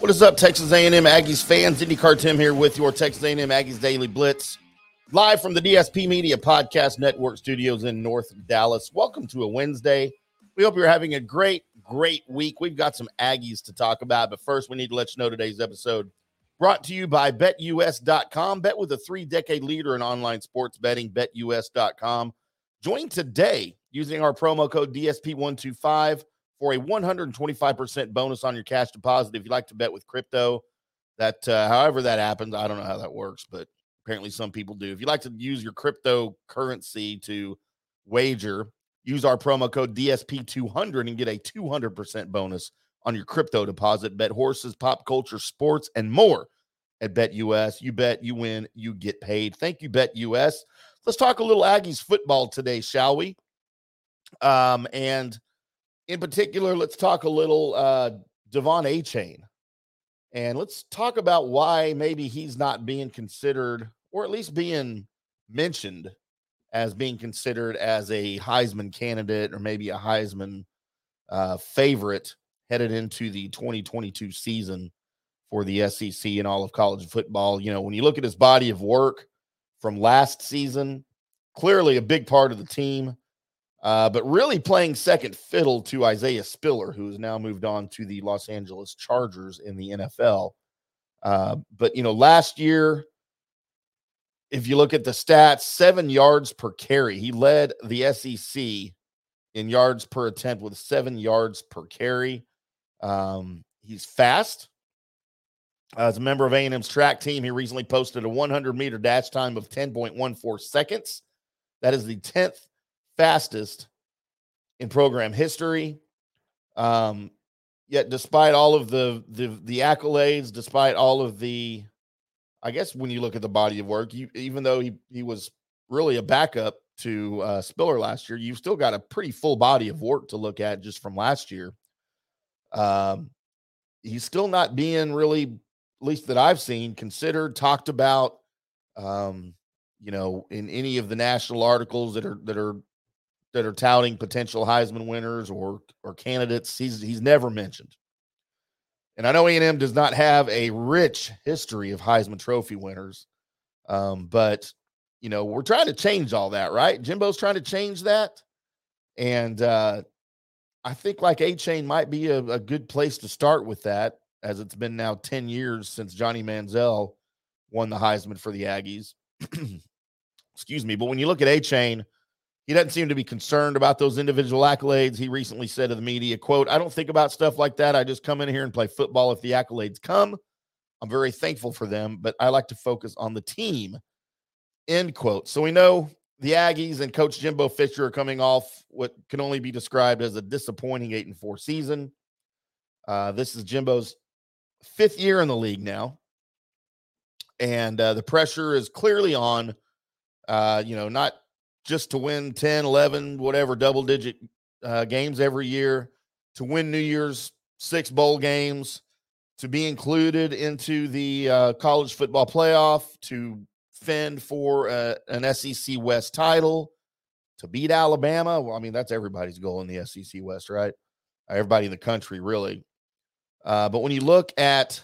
What is up, Texas A&M Aggies fans? IndyCar Tim here with your Texas A&M Aggies Daily Blitz, live from the DSP Media Podcast Network studios in North Dallas. Welcome to a Wednesday. We hope you're having a great, great week. We've got some Aggies to talk about, but first we need to let you know today's episode brought to you by BetUS.com. Bet with a three-decade leader in online sports betting, BetUS.com. Join today using our promo code DSP125 for a 125% bonus on your cash deposit if you like to bet with crypto. That, uh, however, that happens, I don't know how that works, but apparently some people do. If you like to use your cryptocurrency to wager, use our promo code DSP200 and get a 200% bonus on your crypto deposit. Bet horses, pop culture, sports, and more at BetUS. You bet, you win, you get paid. Thank you, BetUS. Let's talk a little Aggies football today, shall we? Um, and in particular, let's talk a little uh, De'Von Achane. And let's talk about why maybe he's not being considered, or at least being mentioned as being considered as a Heisman candidate or maybe a Heisman uh, favorite headed into the 2022 season for the SEC and all of college football. You know, when you look at his body of work from last season, clearly a big part of the team. Uh, but really playing second fiddle to Isaiah Spiller, who has now moved on to the Los Angeles Chargers in the NFL. Uh, but, you know, last year, if you look at the stats, seven yards per carry, he led the SEC in yards per attempt with seven yards per carry. Um, he's fast. As a member of A&M's track team, he recently posted a 100 meter dash time of 10.14 seconds. That is the 10th fastest in program history. Um, yet, despite all of the, the the accolades, despite all of the, I guess when you look at the body of work, you, even though he he was really a backup to uh, Spiller last year, you've still got a pretty full body of work to look at just from last year. Um, he's still not being really, at least that I've seen, considered, talked about. Um, you know, in any of the national articles that are that are that are touting potential Heisman winners or or candidates. He's he's never mentioned. And I know A&M does not have a rich history of Heisman Trophy winners, um, but you know we're trying to change all that, right? Jimbo's trying to change that, and uh, I think like Achane might be a, a good place to start with that, as it's been now ten years since Johnny Manziel won the Heisman for the Aggies. Excuse me, but when you look at Achane – he doesn't seem to be concerned about those individual accolades. He recently said to the media, quote, I don't think about stuff like that. I just come in here and play football if the accolades come. I'm very thankful for them, but I like to focus on the team. End quote. So we know the Aggies and Coach Jimbo Fisher are coming off what can only be described as a disappointing eight and four season. Uh, this is Jimbo's fifth year in the league now. And uh, the pressure is clearly on, uh, you know, not just to win 10, 11, whatever double digit uh, games every year, to win New Year's six bowl games, to be included into the uh, college football playoff, to fend for uh, an SEC West title, to beat Alabama. Well, I mean, that's everybody's goal in the SEC West, right? Everybody in the country, really. Uh, but when you look at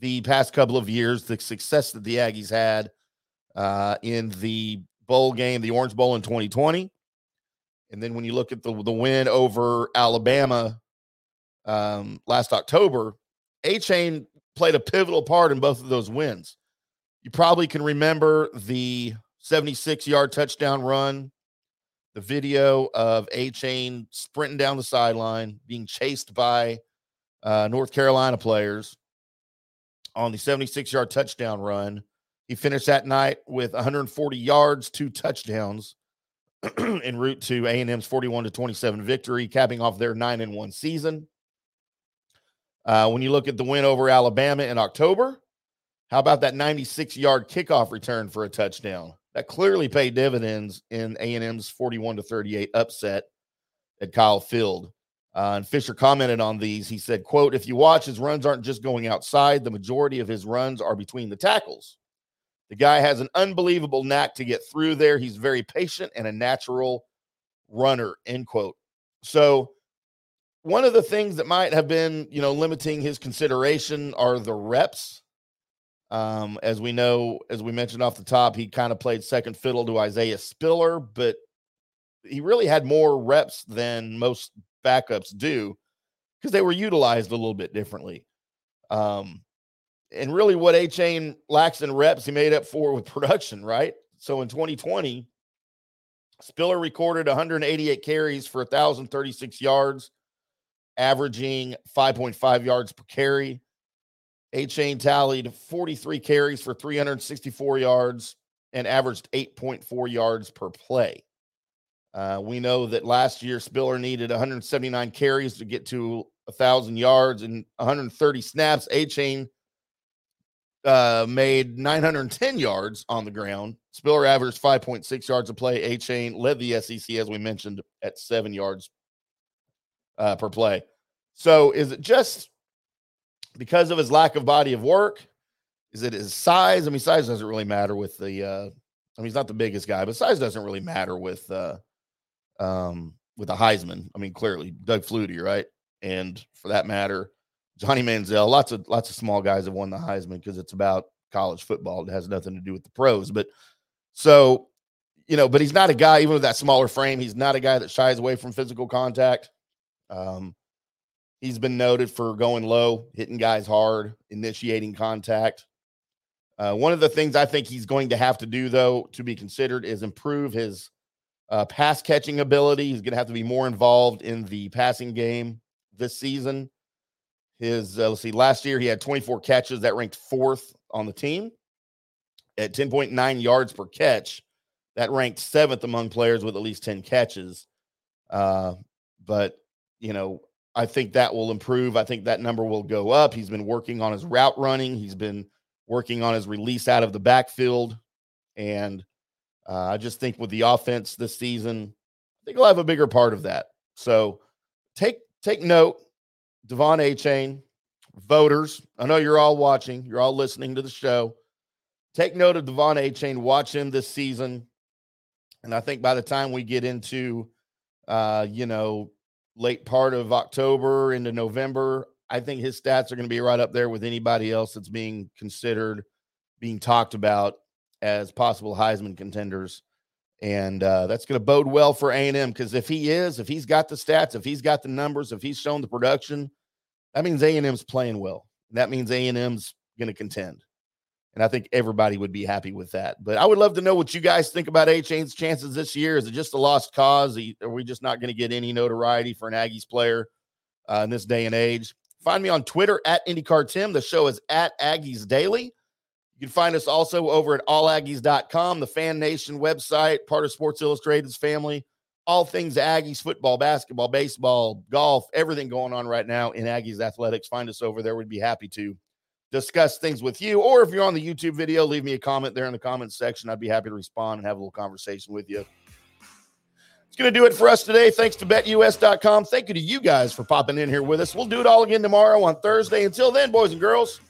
the past couple of years, the success that the Aggies had uh, in the bowl game, the Orange Bowl in 2020. And then when you look at the, the win over Alabama um, last October, Achane played a pivotal part in both of those wins. You probably can remember the 76 yard touchdown run, the video of Achane sprinting down the sideline, being chased by uh, North Carolina players on the 76 yard touchdown run. He finished that night with 140 yards, two touchdowns en route to A&M's 41 to 27 victory, capping off their 9 and 1 season. Uh, when you look at the win over Alabama in October, how about that 96 yard kickoff return for a touchdown? That clearly paid dividends in A&M's 41 to 38 upset at Kyle Field. Uh, and Fisher commented on these. He said, quote, if you watch, his runs aren't just going outside. The majority of his runs are between the tackles. The guy has an unbelievable knack to get through there. He's very patient and a natural runner, end quote. So one of the things that might have been, you know, limiting his consideration are the reps. Um, as we know, as we mentioned off the top, he kind of played second fiddle to Isaiah Spiller, but he really had more reps than most backups do because they were utilized a little bit differently. Um, and really, what Achane lacks in reps, he made up for with production, right? So in 2020, Spiller recorded 188 carries for 1,036 yards, averaging 5.5 yards per carry. Achane tallied 43 carries for 364 yards and averaged 8.4 yards per play. Uh, we know that last year Spiller needed 179 carries to get to 1,000 yards and 130 snaps. Achane uh, made 910 yards on the ground. Spiller averaged 5.6 yards a play. Achane led the SEC, as we mentioned, at seven yards uh, per play. So is it just because of his lack of body of work? Is it his size? I mean, size doesn't really matter with the. Uh, I mean, he's not the biggest guy, but size doesn't really matter with uh, um, with a Heisman. I mean, clearly Doug Flutie, right? And for that matter, Johnny Manziel. Lots of lots of small guys have won the Heisman because it's about college football. It has nothing to do with the pros. But so, you know, but he's not a guy, even with that smaller frame, he's not a guy that shies away from physical contact. Um, he's been noted for going low, hitting guys hard, initiating contact. Uh, one of the things I think he's going to have to do, though, to be considered, is improve his uh, pass catching ability. He's going to have to be more involved in the passing game this season. His uh, let's see, last year he had 24 catches that ranked fourth on the team at 10.9 yards per catch. That ranked seventh among players with at least 10 catches. Uh, but you know, I think that will improve. I think that number will go up. He's been working on his route running. He's been working on his release out of the backfield, and uh, I just think with the offense this season, I think he'll have a bigger part of that. So take take note, De'Von Achane, voters. I know you're all watching. You're all listening to the show. Take note of De'Von Achane. Watch him this season, and I think by the time we get into, uh, you know, late part of October into November, I think his stats are going to be right up there with anybody else that's being considered, being talked about as possible Heisman contenders. And uh, that's going to bode well for A&M because if he is, if he's got the stats, if he's got the numbers, if he's shown the production, that means A&M's playing well. That means A&M's going to contend. And I think everybody would be happy with that. But I would love to know what you guys think about Achane's chances this year. Is it just a lost cause? Are we just not going to get any notoriety for an Aggies player uh, in this day and age? Find me on Twitter at IndyCar Tim. The show is at Aggies Daily. You can find us also over at allaggies.com, the Fan Nation website, part of Sports Illustrated's family. All things Aggies, football, basketball, baseball, golf, everything going on right now in Aggies athletics. Find us over there. We'd be happy to discuss things with you. Or if you're on the YouTube video, leave me a comment there in the comments section. I'd be happy to respond and have a little conversation with you. It's going to do it for us today. Thanks to betus.com. Thank you to you guys for popping in here with us. We'll do it all again tomorrow on Thursday. Until then, boys and girls,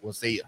we'll see you.